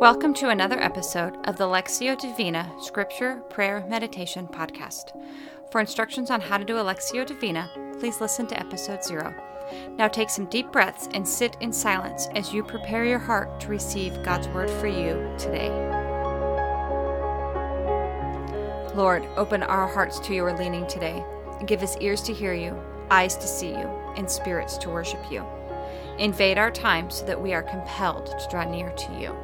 Welcome to another episode of the Lectio Divina Scripture Prayer Meditation Podcast. For instructions on how to do a Lectio Divina, please listen to episode zero. Now take some deep breaths and sit in silence as you prepare your heart to receive God's word for you today. Lord, open our hearts to your leaning today. Give us ears to hear you, eyes to see you, and spirits to worship you. Invade our time so that we are compelled to draw near to you.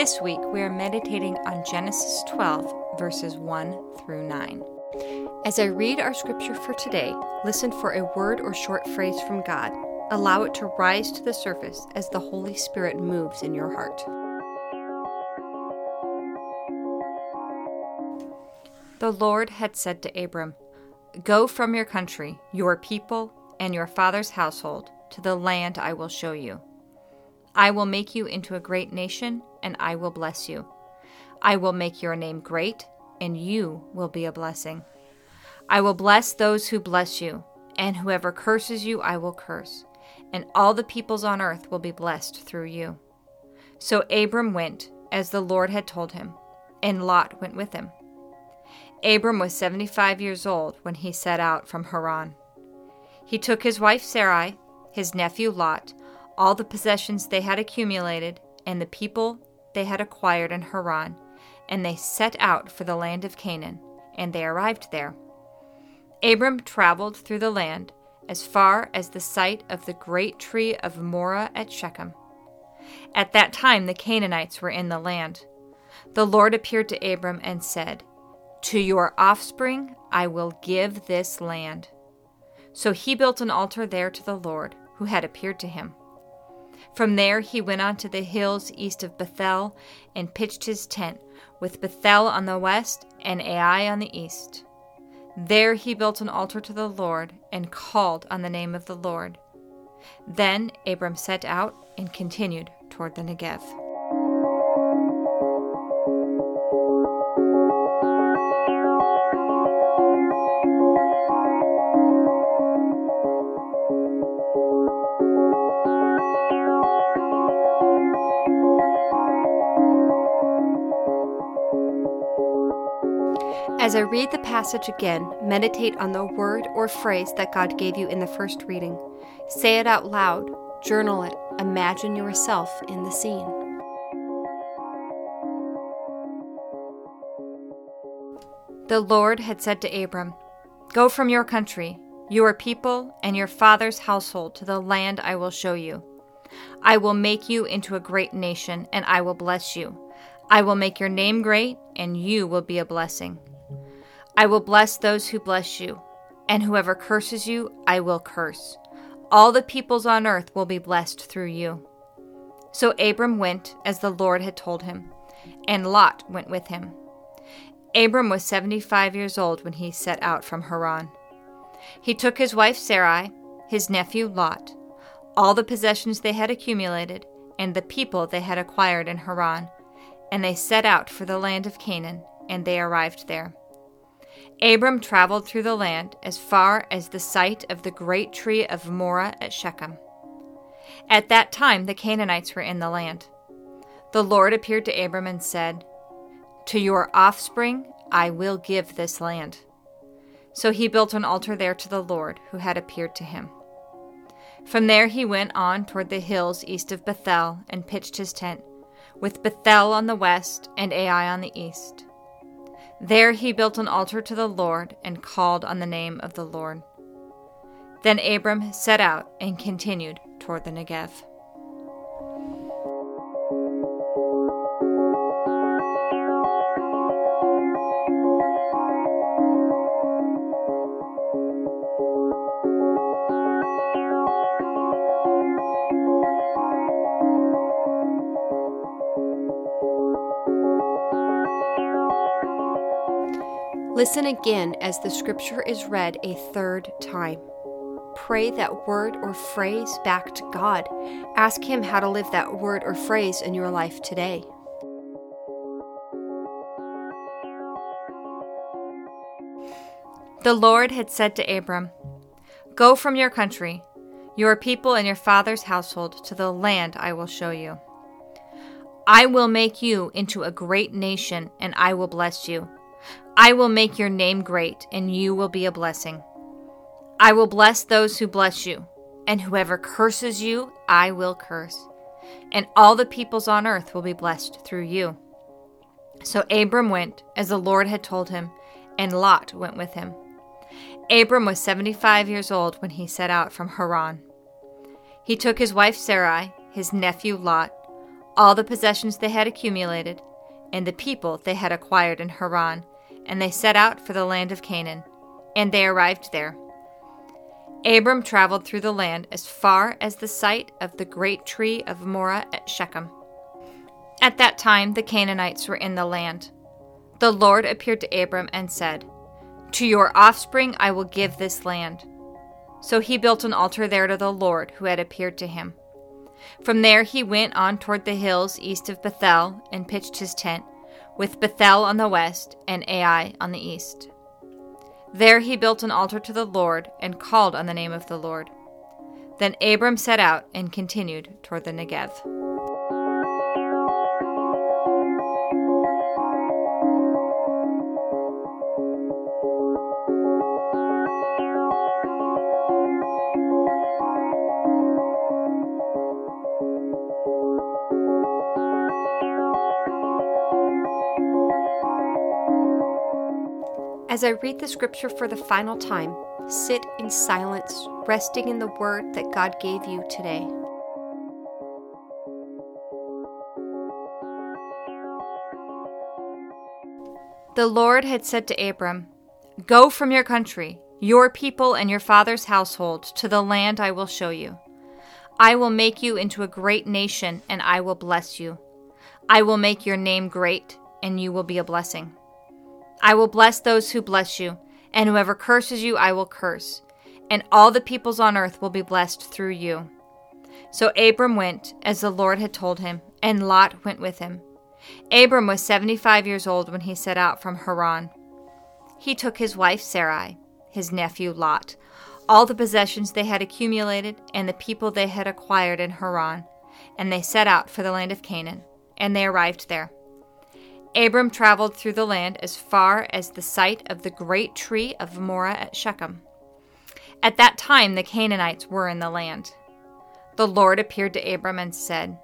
This week we are meditating on Genesis 12, verses 1 through 9. As I read our scripture for today, listen for a word or short phrase from God. Allow it to rise to the surface as the Holy Spirit moves in your heart. The Lord had said to Abram, Go from your country, your people, and your father's household to the land I will show you. I will make you into a great nation, and I will bless you. I will make your name great, and you will be a blessing. I will bless those who bless you, and whoever curses you, I will curse, and all the peoples on earth will be blessed through you. So Abram went, as the Lord had told him, and Lot went with him. Abram was seventy five years old when he set out from Haran. He took his wife Sarai, his nephew Lot, all the possessions they had accumulated, and the people they had acquired in Haran, and they set out for the land of Canaan, and they arrived there. Abram traveled through the land as far as the site of the great tree of Moreh at Shechem. At that time the Canaanites were in the land. The Lord appeared to Abram and said, To your offspring I will give this land. So he built an altar there to the Lord, who had appeared to him. From there he went on to the hills east of Bethel and pitched his tent, with Bethel on the west and Ai on the east. There he built an altar to the Lord and called on the name of the Lord. Then Abram set out and continued toward the Negev. As I read the passage again, meditate on the word or phrase that God gave you in the first reading. Say it out loud, journal it, imagine yourself in the scene. The Lord had said to Abram, Go from your country, your people, and your father's household to the land I will show you. I will make you into a great nation, and I will bless you. I will make your name great, and you will be a blessing. I will bless those who bless you, and whoever curses you, I will curse. All the peoples on earth will be blessed through you. So Abram went as the Lord had told him, and Lot went with him. Abram was seventy five years old when he set out from Haran. He took his wife Sarai, his nephew Lot, all the possessions they had accumulated, and the people they had acquired in Haran, and they set out for the land of Canaan, and they arrived there. Abram traveled through the land as far as the site of the great tree of Moreh at Shechem. At that time the Canaanites were in the land. The Lord appeared to Abram and said, To your offspring I will give this land. So he built an altar there to the Lord who had appeared to him. From there he went on toward the hills east of Bethel and pitched his tent, with Bethel on the west and Ai on the east. There he built an altar to the Lord and called on the name of the Lord. Then Abram set out and continued toward the Negev. Listen again as the scripture is read a third time. Pray that word or phrase back to God. Ask Him how to live that word or phrase in your life today. The Lord had said to Abram, Go from your country, your people, and your father's household to the land I will show you. I will make you into a great nation, and I will bless you. I will make your name great, and you will be a blessing. I will bless those who bless you, and whoever curses you, I will curse. And all the peoples on earth will be blessed through you. So Abram went, as the Lord had told him, and Lot went with him. Abram was 75 years old when he set out from Haran. He took his wife Sarai, his nephew Lot, all the possessions they had accumulated, and the people they had acquired in Haran, and they set out for the land of Canaan. And they arrived there. Abram traveled through the land as far as the site of the great tree of Moreh at Shechem. At that time, the Canaanites were in the land. The Lord appeared to Abram and said, to your offspring I will give this land. So he built an altar there to the Lord who had appeared to him. From there he went on toward the hills east of Bethel and pitched his tent, with Bethel on the west and Ai on the east. There he built an altar to the Lord and called on the name of the Lord. Then Abram set out and continued toward the Negev. As I read the scripture for the final time, sit in silence, resting in the word that God gave you today. The Lord had said to Abram, Go from your country, your people, and your father's household to the land I will show you. I will make you into a great nation, and I will bless you. I will make your name great, and you will be a blessing. I will bless those who bless you, and whoever curses you, I will curse. And all the peoples on earth will be blessed through you. So Abram went, as the Lord had told him, and Lot went with him. Abram was seventy five years old when he set out from Haran. He took his wife Sarai, his nephew Lot, all the possessions they had accumulated, and the people they had acquired in Haran, and they set out for the land of Canaan, and they arrived there. Abram traveled through the land as far as the site of the great tree of Moreh at Shechem. At that time, the Canaanites were in the land. The Lord appeared to Abram and said,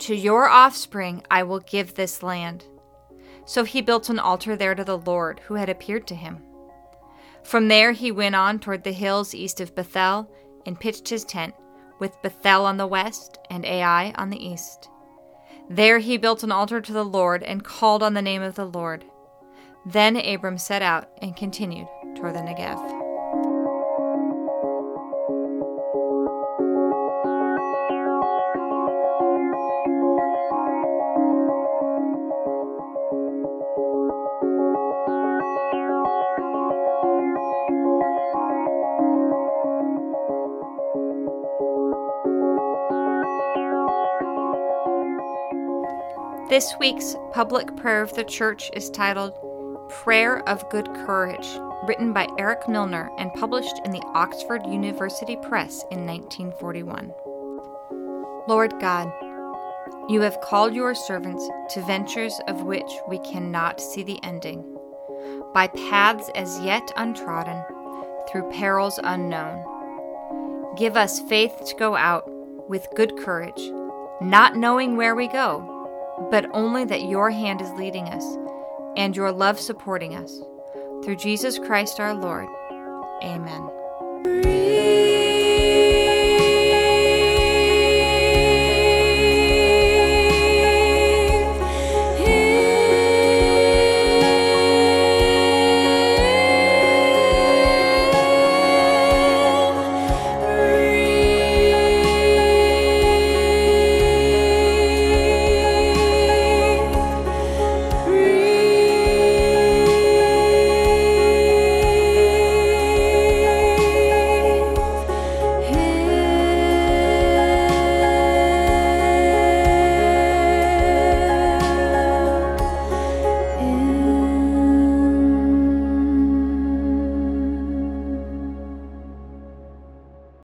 To your offspring I will give this land. So he built an altar there to the Lord who had appeared to him. From there he went on toward the hills east of Bethel and pitched his tent, with Bethel on the west and Ai on the east. There he built an altar to the Lord and called on the name of the Lord. Then Abram set out and continued toward the Negev. This week's public prayer of the church is titled Prayer of Good Courage, written by Eric Milner and published in the Oxford University Press in 1941. Lord God, you have called your servants to ventures of which we cannot see the ending, by paths as yet untrodden, through perils unknown. Give us faith to go out with good courage, not knowing where we go but only that your hand is leading us and your love supporting us. Through Jesus Christ our Lord. Amen.